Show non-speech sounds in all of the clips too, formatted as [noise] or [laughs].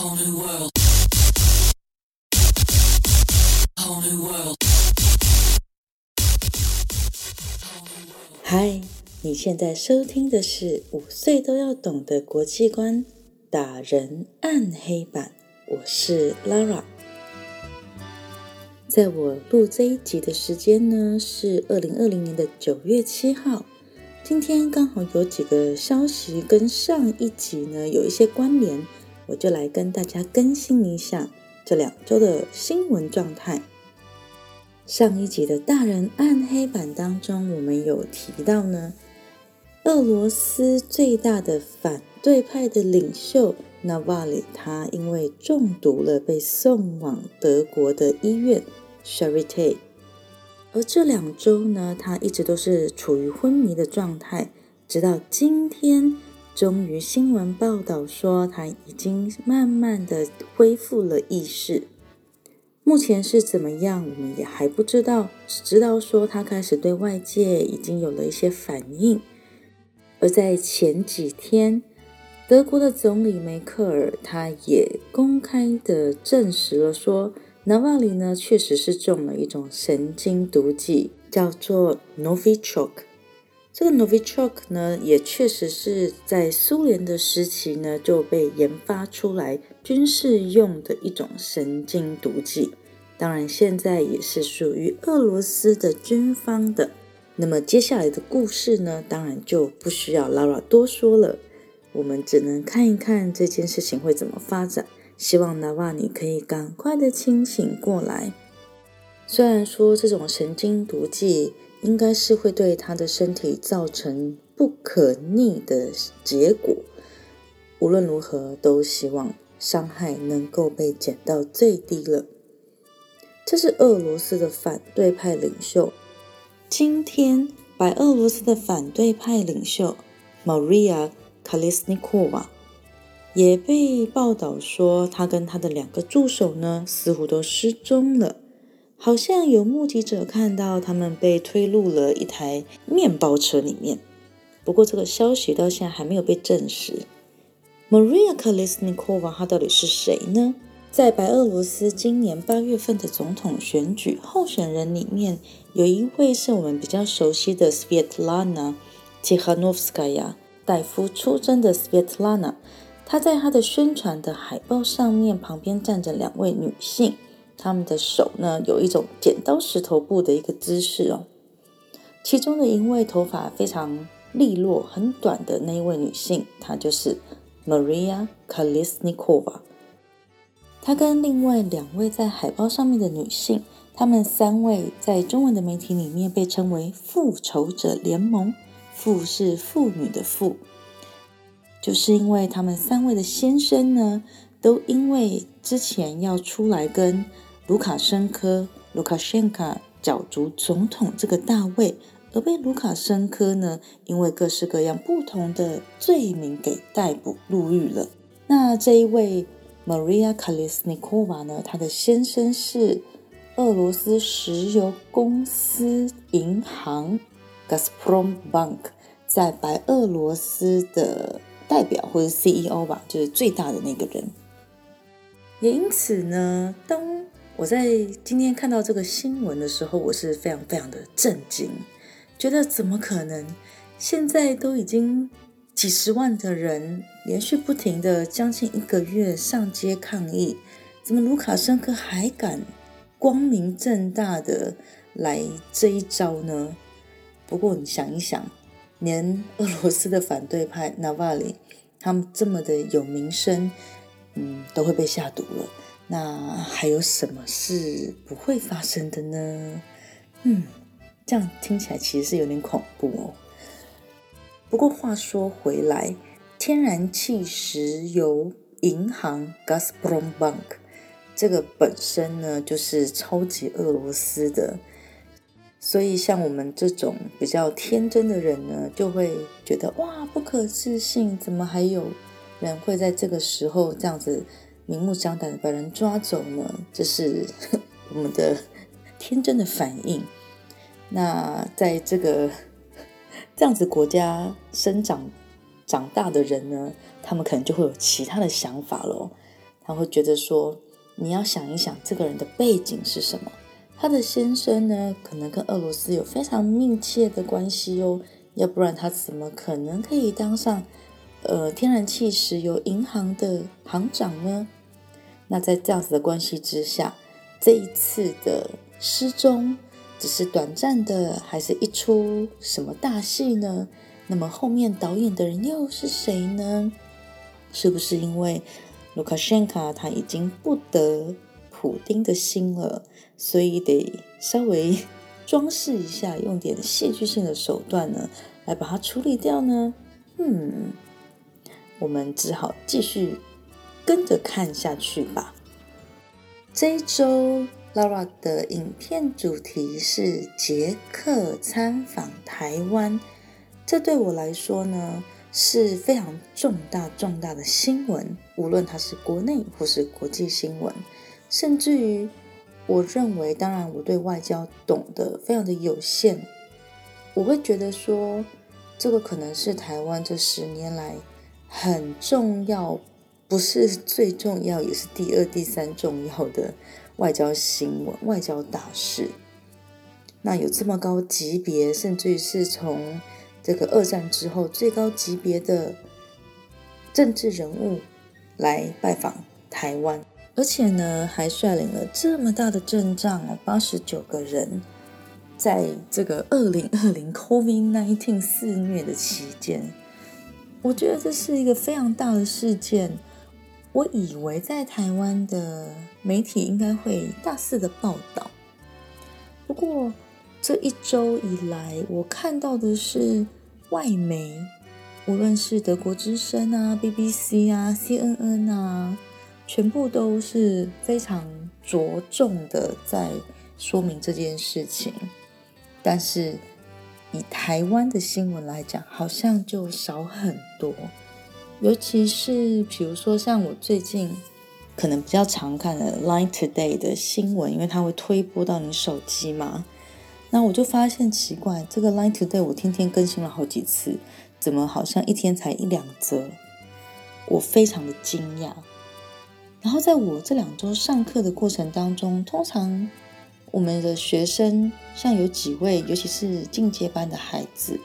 whole new world. Whole new world. 嗨，你现在收听的是五岁都要懂的国际观打人暗黑版，我是 Lara。在我录这一集的时间呢，是二零二零年的九月七号。今天刚好有几个消息跟上一集呢有一些关联，我就来跟大家更新一下这两周的新闻状态。上一集的大人暗黑版当中，我们有提到呢，俄罗斯最大的反对派的领袖纳瓦里，他因为中毒了，被送往德国的医院 Charité。而这两周呢，他一直都是处于昏迷的状态，直到今天，终于新闻报道说他已经慢慢的恢复了意识。目前是怎么样，我们也还不知道，只知道说他开始对外界已经有了一些反应。而在前几天，德国的总理梅克尔他也公开的证实了说，纳瓦里呢确实是中了一种神经毒剂，叫做 Novichok。这个 Novichok 呢，也确实是在苏联的时期呢就被研发出来军事用的一种神经毒剂。当然，现在也是属于俄罗斯的军方的。那么接下来的故事呢，当然就不需要 Lara 多说了，我们只能看一看这件事情会怎么发展。希望纳瓦尼可以赶快的清醒过来。虽然说这种神经毒剂应该是会对他的身体造成不可逆的结果，无论如何都希望伤害能够被减到最低了。这是俄罗斯的反对派领袖。今天，白俄罗斯的反对派领袖 Maria Kalisnikova 也被报道说，他跟他的两个助手呢，似乎都失踪了。好像有目击者看到他们被推入了一台面包车里面。不过，这个消息到现在还没有被证实。Maria Kalesnikova 她到底是谁呢？在白俄罗斯今年八月份的总统选举候选人里面，有一位是我们比较熟悉的 Svetlana Tikhanovskaya，戴夫出征的 Svetlana。她在她的宣传的海报上面旁边站着两位女性，他们的手呢有一种剪刀石头布的一个姿势哦。其中的一位头发非常利落、很短的那一位女性，她就是 Maria Kalisnikova。她跟另外两位在海报上面的女性，她们三位在中文的媒体里面被称为“复仇者联盟”。复是妇女的妇，就是因为他们三位的先生呢，都因为之前要出来跟卢卡申科卢卡申卡角逐总统这个大位，而被卢卡申科呢，因为各式各样不同的罪名给逮捕入狱了。那这一位。Maria Kalisnikova 呢？她的先生是俄罗斯石油公司银行 Gazprom Bank 在白俄罗斯的代表或者 CEO 吧，就是最大的那个人。也因此呢，当我在今天看到这个新闻的时候，我是非常非常的震惊，觉得怎么可能？现在都已经。几十万的人连续不停的将近一个月上街抗议，怎么卢卡申科还敢光明正大的来这一招呢？不过你想一想，连俄罗斯的反对派纳瓦里他们这么的有名声，嗯，都会被下毒了，那还有什么是不会发生的呢？嗯，这样听起来其实是有点恐怖哦。不过话说回来，天然气石油银行 Gazprom Bank 这个本身呢，就是超级俄罗斯的，所以像我们这种比较天真的人呢，就会觉得哇，不可置信，怎么还有人会在这个时候这样子明目张胆的把人抓走呢？这是我们的天真的反应。那在这个。这样子国家生长长大的人呢，他们可能就会有其他的想法喽。他会觉得说，你要想一想这个人的背景是什么。他的先生呢，可能跟俄罗斯有非常密切的关系哦，要不然他怎么可能可以当上呃天然气石油银行的行长呢？那在这样子的关系之下，这一次的失踪只是短暂的，还是一出什么大戏呢？那么后面导演的人又是谁呢？是不是因为卢卡申卡他已经不得普丁的心了，所以得稍微 [laughs] 装饰一下，用点戏剧性的手段呢，来把它处理掉呢？嗯，我们只好继续跟着看下去吧。这一周 Laura 的影片主题是捷克参访台湾。这对我来说呢是非常重大重大的新闻，无论它是国内或是国际新闻，甚至于我认为，当然我对外交懂得非常的有限，我会觉得说这个可能是台湾这十年来很重要，不是最重要，也是第二、第三重要的外交新闻、外交大事。那有这么高级别，甚至于是从这个二战之后最高级别的政治人物来拜访台湾，而且呢还率领了这么大的阵仗哦，八十九个人，在这个二零二零 COVID nineteen 肆虐的期间，我觉得这是一个非常大的事件。我以为在台湾的媒体应该会大肆的报道，不过。这一周以来，我看到的是外媒，无论是德国之声啊、BBC 啊、CNN 啊，全部都是非常着重的在说明这件事情。但是以台湾的新闻来讲，好像就少很多。尤其是比如说像我最近可能比较常看的 Line Today 的新闻，因为它会推播到你手机嘛。那我就发现奇怪，这个 Line Today 我天天更新了好几次，怎么好像一天才一两则？我非常的惊讶。然后在我这两周上课的过程当中，通常我们的学生，像有几位，尤其是进阶班的孩子，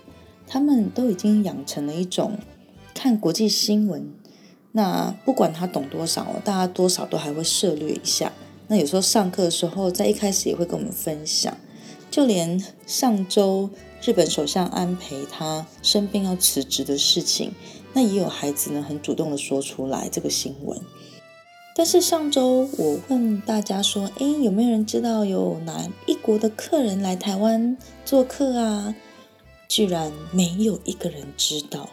他们都已经养成了一种看国际新闻。那不管他懂多少，大家多少都还会涉略一下。那有时候上课的时候，在一开始也会跟我们分享。就连上周日本首相安倍他生病要辞职的事情，那也有孩子呢很主动的说出来这个新闻。但是上周我问大家说，诶，有没有人知道有哪一国的客人来台湾做客啊？居然没有一个人知道。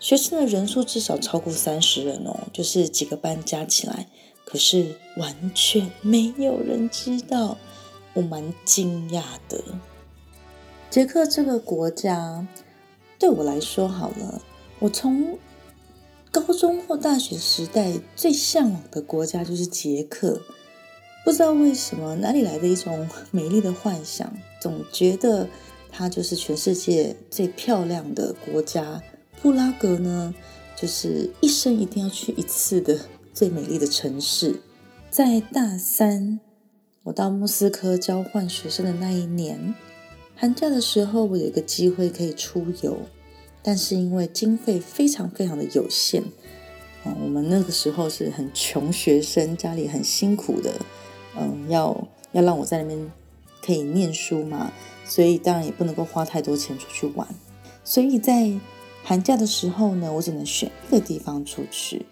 学生的人数至少超过三十人哦，就是几个班加起来，可是完全没有人知道。我蛮惊讶的，捷克这个国家对我来说好了，我从高中或大学时代最向往的国家就是捷克。不知道为什么，哪里来的一种 [laughs] 美丽的幻想，总觉得它就是全世界最漂亮的国家。布拉格呢，就是一生一定要去一次的最美丽的城市。在大三。我到莫斯科交换学生的那一年，寒假的时候，我有一个机会可以出游，但是因为经费非常非常的有限，嗯，我们那个时候是很穷学生，家里很辛苦的，嗯，要要让我在那边可以念书嘛，所以当然也不能够花太多钱出去玩，所以在寒假的时候呢，我只能选一个地方出去。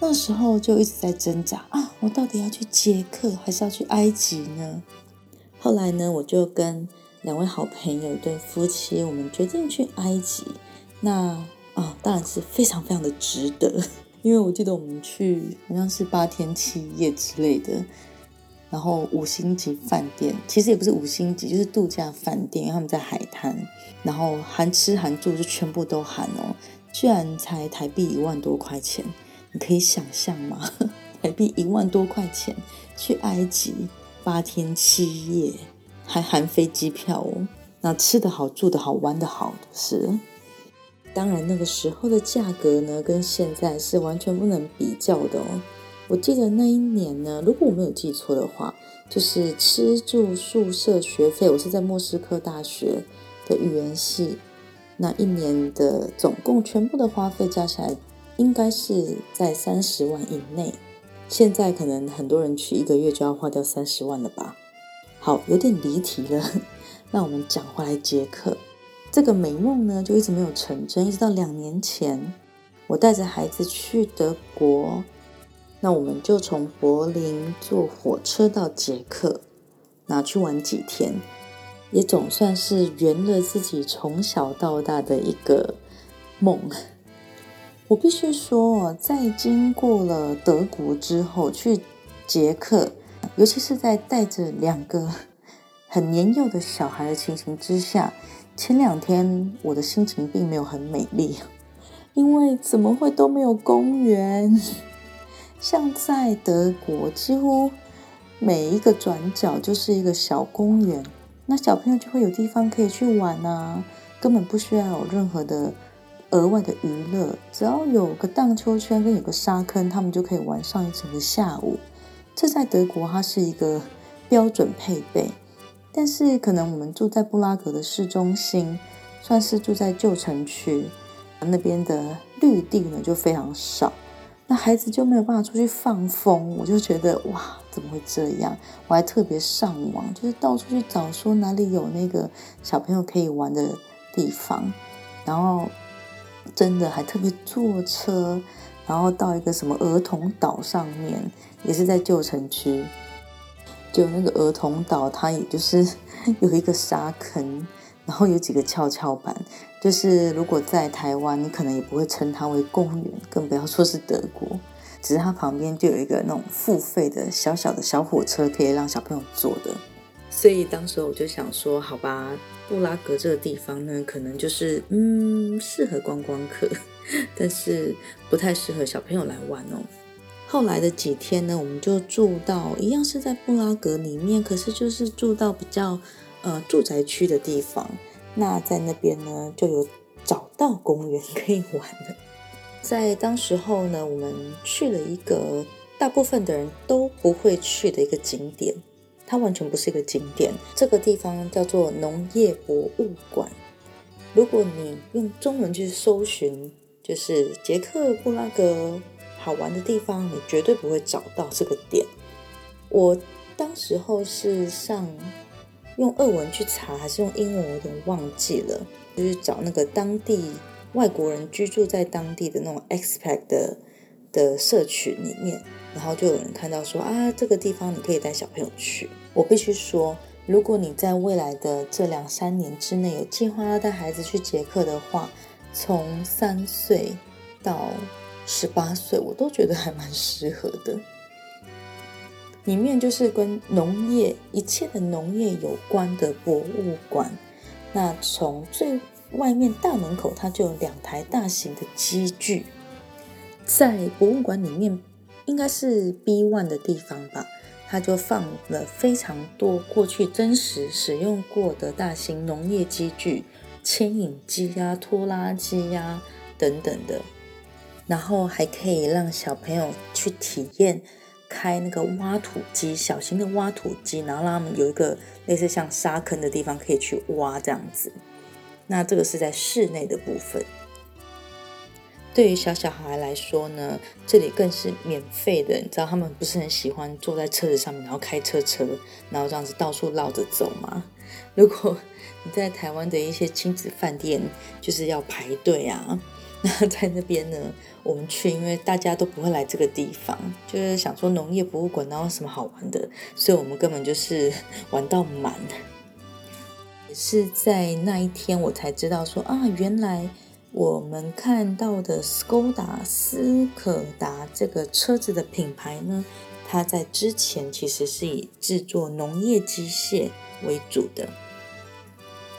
那时候就一直在挣扎啊，我到底要去捷克还是要去埃及呢？后来呢，我就跟两位好朋友一对夫妻，我们决定去埃及。那啊，当然是非常非常的值得，因为我记得我们去好像是八天七夜之类的，然后五星级饭店，其实也不是五星级，就是度假饭店，因为他们在海滩，然后含吃含住就全部都含哦，居然才台币一万多块钱。你可以想象吗？[laughs] 台币一万多块钱去埃及八天七夜，还含飞机票哦。那吃得好、住得好、玩得好是，当然那个时候的价格呢，跟现在是完全不能比较的哦。我记得那一年呢，如果我没有记错的话，就是吃住宿舍学费，我是在莫斯科大学的语言系，那一年的总共全部的花费加起来，应该是在三十万以内。现在可能很多人去一个月就要花掉三十万了吧？好，有点离题了。那我们讲回来，捷克这个美梦呢，就一直没有成真，一直到两年前，我带着孩子去德国，那我们就从柏林坐火车到捷克，拿去玩几天，也总算是圆了自己从小到大的一个梦。[laughs] 我必须说，在经过了德国之后，去捷克，尤其是在带着两个 [laughs] 很年幼的小孩的情形之下，前两天我的心情并没有很美丽，因为怎么会都没有公园？像在德国，几乎每一个转角就是一个小公园，那小朋友就会有地方可以去玩啊，根本不需要有任何的。额外的娱乐，只要有个荡秋千跟有个沙坑，他们就可以玩上一整个下午。这在德国它是一个标准配备，但是可能我们住在布拉格的市中心，算是住在旧城区，那边的绿地呢就非常少，那孩子就没有办法出去放风。我就觉得哇，怎么会这样？我还特别上网，就是到处去找说哪里有那个小朋友可以玩的地方，然后。真的还特别坐车，然后到一个什么儿童岛上面，也是在旧城区。就那个儿童岛，它也就是 [laughs] 有一个沙坑，然后有几个跷跷板。就是如果在台湾，你可能也不会称它为公园，更不要说是德国。只是它旁边就有一个那种付费的小小的小火车，可以让小朋友坐的。所以当时我就想说，好吧。布拉格这个地方呢，可能就是嗯适合观光客，[laughs] 但是不太适合小朋友来玩哦。后来的几天呢，我们就住到一样是在布拉格里面，可是就是住到比较呃住宅区的地方。那在那边呢，就有找到公园可以玩的。在当时候呢，我们去了一个大部分的人都不会去的一个景点。它完全不是一个景点，这个地方叫做农业博物馆。如果你用中文去搜寻，就是捷克布拉格好玩的地方，你绝对不会找到这个点。我当时候是上用俄文去查，还是用英文，我有点忘记了。就是找那个当地外国人居住在当地的那种 expat 的的社群里面，然后就有人看到说啊，这个地方你可以带小朋友去。我必须说，如果你在未来的这两三年之内有计划要带孩子去捷克的话，从三岁到十八岁，我都觉得还蛮适合的。里面就是跟农业一切的农业有关的博物馆。那从最外面大门口，它就有两台大型的机具，在博物馆里面应该是 B one 的地方吧。它就放了非常多过去真实使用过的大型农业机具，牵引机呀、拖拉机呀等等的，然后还可以让小朋友去体验开那个挖土机，小型的挖土机，然后让他们有一个类似像沙坑的地方可以去挖这样子。那这个是在室内的部分。对于小小孩来说呢，这里更是免费的。你知道他们不是很喜欢坐在车子上面，然后开车车，然后这样子到处绕着走吗？如果你在台湾的一些亲子饭店，就是要排队啊。[laughs] 那在那边呢，我们去，因为大家都不会来这个地方，就是想说农业博物馆，然后什么好玩的，所以我们根本就是 [laughs] 玩到满。也是在那一天，我才知道说啊，原来。我们看到的斯柯达斯柯达这个车子的品牌呢，它在之前其实是以制作农业机械为主的。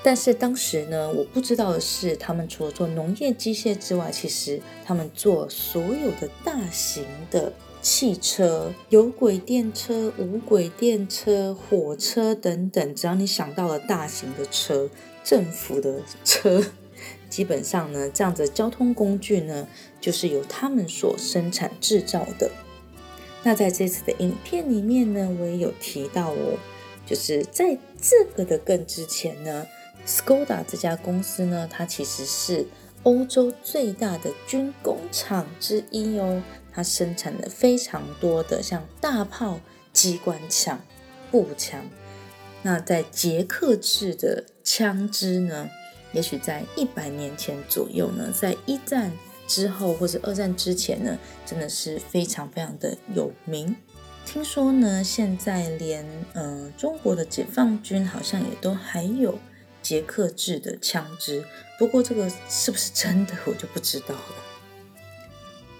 但是当时呢，我不知道的是，他们除了做农业机械之外，其实他们做所有的大型的汽车，有轨电车、无轨电车、火车等等，只要你想到了大型的车，政府的车。基本上呢，这样子交通工具呢，就是由他们所生产制造的。那在这次的影片里面呢，我也有提到哦，就是在这个的更之前呢，Skoda 这家公司呢，它其实是欧洲最大的军工厂之一哦，它生产了非常多的像大炮、机关枪、步枪。那在捷克制的枪支呢，也许在一百年前左右呢，在一战之后或者二战之前呢，真的是非常非常的有名。听说呢，现在连嗯中国的解放军好像也都还有捷克制的枪支，不过这个是不是真的，我就不知道了。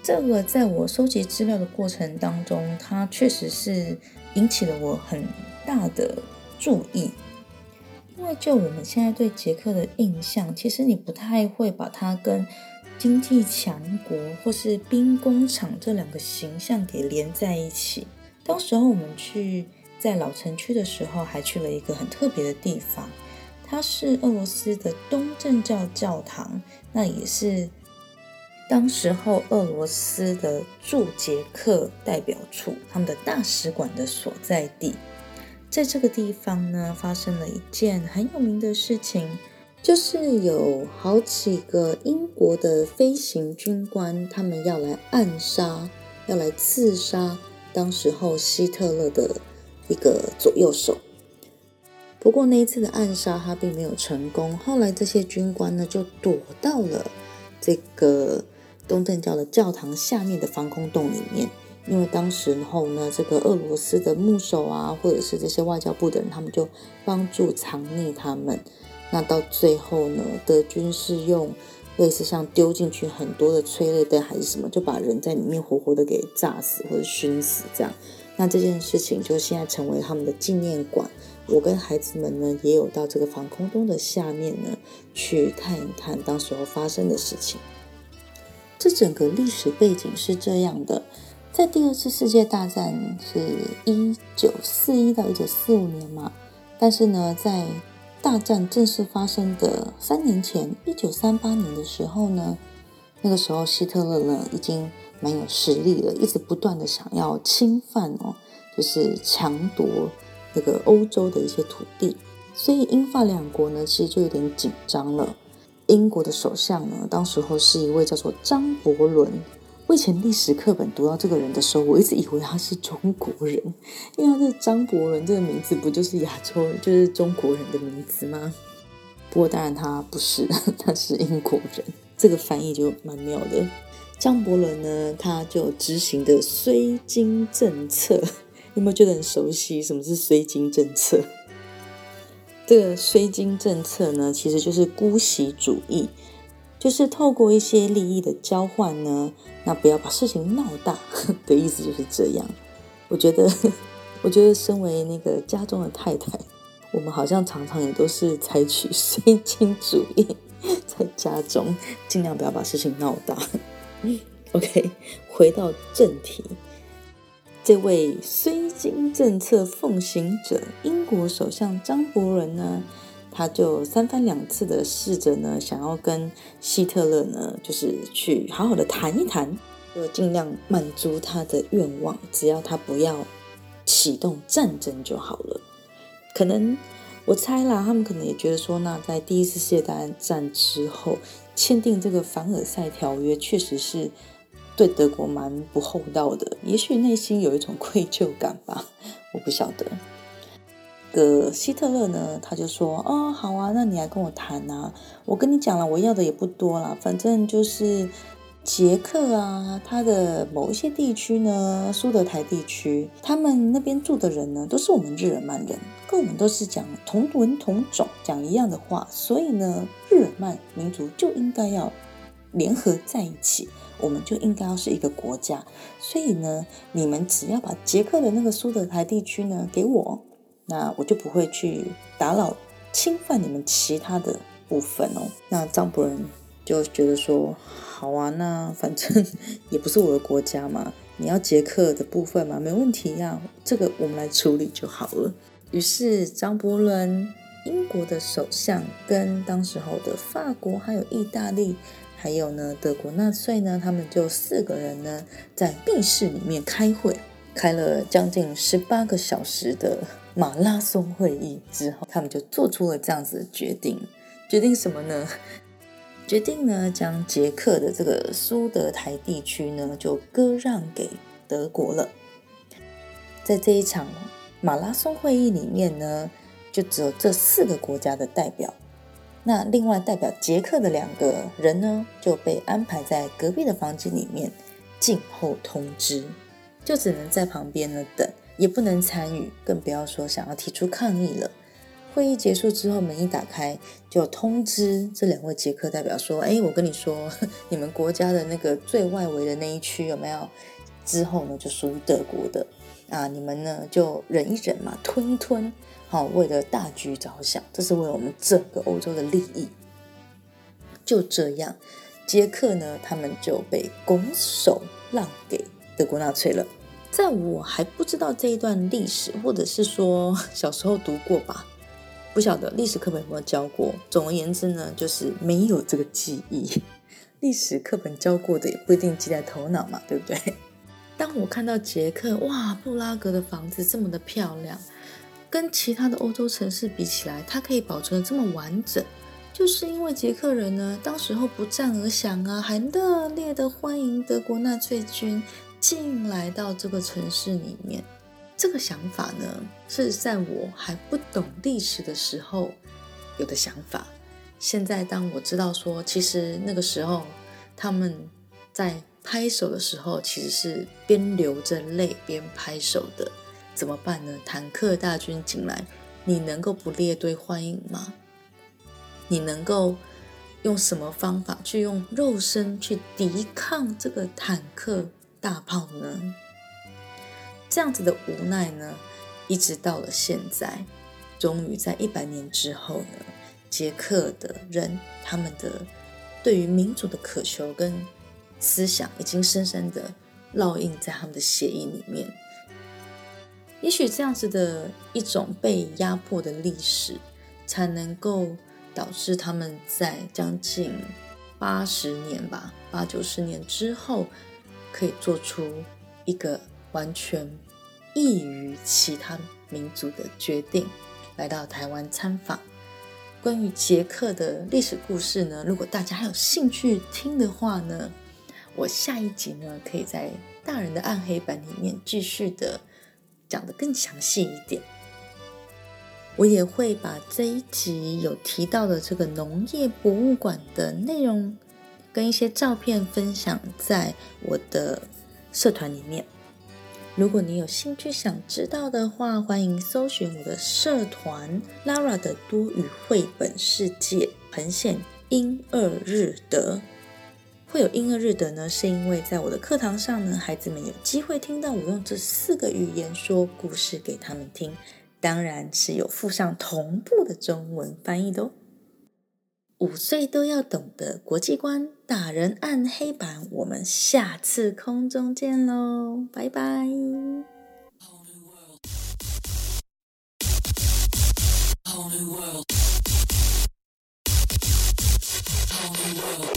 这个在我收集资料的过程当中，它确实是引起了我很大的。注意，因为就我们现在对捷克的印象，其实你不太会把它跟经济强国或是兵工厂这两个形象给连在一起。当时候我们去在老城区的时候，还去了一个很特别的地方，它是俄罗斯的东正教教堂，那也是当时候俄罗斯的驻捷克代表处，他们的大使馆的所在地。在这个地方呢，发生了一件很有名的事情，就是有好几个英国的飞行军官，他们要来暗杀、要来刺杀当时候希特勒的一个左右手。不过那一次的暗杀他并没有成功，后来这些军官呢就躲到了这个东正教的教堂下面的防空洞里面。因为当时候呢，这个俄罗斯的牧首啊，或者是这些外交部的人，他们就帮助藏匿他们。那到最后呢，德军是用类似像丢进去很多的催泪弹还是什么，就把人在里面活活的给炸死或者熏死这样。那这件事情就现在成为他们的纪念馆。我跟孩子们呢，也有到这个防空洞的下面呢，去看一看当时候发生的事情。这整个历史背景是这样的。在第二次世界大战是一九四一到一九四五年嘛，但是呢，在大战正式发生的三年前，一九三八年的时候呢，那个时候希特勒呢已经蛮有实力了，一直不断的想要侵犯哦，就是强夺这个欧洲的一些土地，所以英法两国呢其实就有点紧张了。英国的首相呢，当时候是一位叫做张伯伦。我以前历史课本读到这个人的时候，我一直以为他是中国人，因为他是张伯伦这个名字不就是亚洲人，就是中国人的名字吗？不过当然他不是，[laughs] 他是英国人，这个翻译就蛮妙的。张伯伦呢，他就执行的绥靖政策，有没有觉得很熟悉？什么是绥靖政策？这个绥靖政策呢，其实就是姑息主义。就是透过一些利益的交换呢，那不要把事情闹大 [laughs] 的意思就是这样。我觉得，我觉得身为那个家中的太太，我们好像常常也都是采取 [laughs] 绥靖主义，在家中尽量不要把事情闹大。OK，回到正题，这位绥靖政策奉行者，英国首相张伯伦呢？他就三番两次的试着呢，想要跟希特勒呢，就是去好好的谈一谈，就尽量满足他的愿望，只要他不要启动战争就好了。可能我猜啦，他们可能也觉得说，那在第一次世界大战之后签订这个凡尔赛条约，确实是对德国蛮不厚道的，也许内心有一种愧疚感吧，我不晓得。个希特勒呢，他就说：“哦，好啊，那你来跟我谈啊。我跟你讲了，我要的也不多啦，反正就是捷克啊，它的某一些地区呢，苏德台地区，他们那边住的人呢，都是我们日耳曼人，跟我们都是讲同文同种，讲一样的话，所以呢，日耳曼民族就应该要联合在一起，我们就应该要是一个国家。所以呢，你们只要把捷克的那个苏德台地区呢给我。”那我就不会去打扰、侵犯你们其他的部分哦。那张伯伦就觉得说：“好啊，那反正也不是我的国家嘛，[laughs] 你要捷克的部分嘛，没问题呀，这个我们来处理就好了。”于是张伯伦、英国的首相跟当时候的法国、还有意大利、还有呢德国纳粹呢，他们就四个人呢在密室里面开会。开了将近十八个小时的马拉松会议之后，他们就做出了这样子的决定。决定什么呢？决定呢，将捷克的这个苏德台地区呢，就割让给德国了。在这一场马拉松会议里面呢，就只有这四个国家的代表。那另外代表捷克的两个人呢，就被安排在隔壁的房间里面静候通知，就只能在旁边呢等，也不能参与，更不要说想要提出抗议了。会议结束之后，门一打开，就通知这两位捷克代表说：“哎，我跟你说，[laughs] 你们国家的那个最外围的那一区有没有？之后呢，就属于德国的啊，你们呢就忍一忍嘛，吞一吞，好，为了大局着想，这是为我们整个欧洲的利益。就这样，捷克呢，他们就被拱手让给德国纳粹了。在我还不知道这一段历史，或者是说小时候读过吧。”不晓得历史课本有没有教过。总而言之呢，就是没有这个记忆。历史课本教过的也不一定记在头脑嘛，对不对？当我看到捷克，哇，布拉格的房子这么的漂亮，跟其他的欧洲城市比起来，它可以保存的这么完整，就是因为捷克人呢，当时候不战而降啊，还热烈的欢迎德国纳粹军进来到这个城市里面。这个想法呢，是在我还不懂历史的时候有的想法。现在当我知道说，其实那个时候他们在拍手的时候，其实是边流着泪边拍手的，怎么办呢？坦克大军进来，你能够不列队欢迎吗？你能够用什么方法去用肉身去抵抗这个坦克大炮呢？这样子的无奈呢，一直到了现在，终于在一百年之后呢，捷克的人他们的对于民主的渴求跟思想，已经深深的烙印在他们的血液里面。也许这样子的一种被压迫的历史，才能够导致他们在将近八十年吧，八九十年之后，可以做出一个完全。异于其他民族的决定，来到台湾参访。关于捷克的历史故事呢，如果大家还有兴趣听的话呢，我下一集呢可以在大人的暗黑版里面继续的讲的更详细一点。我也会把这一集有提到的这个农业博物馆的内容跟一些照片分享在我的社团里面。如果你有兴趣想知道的话，欢迎搜寻我的社团 Lara 的多语绘本世界，横线英二日德。会有婴儿日的呢，是因为在我的课堂上呢，孩子们有机会听到我用这四个语言说故事给他们听，当然是有附上同步的中文翻译的哦。五岁都要懂得国际观，打人按黑板，我们下次空中见喽，拜拜。Whole new world. onlyworld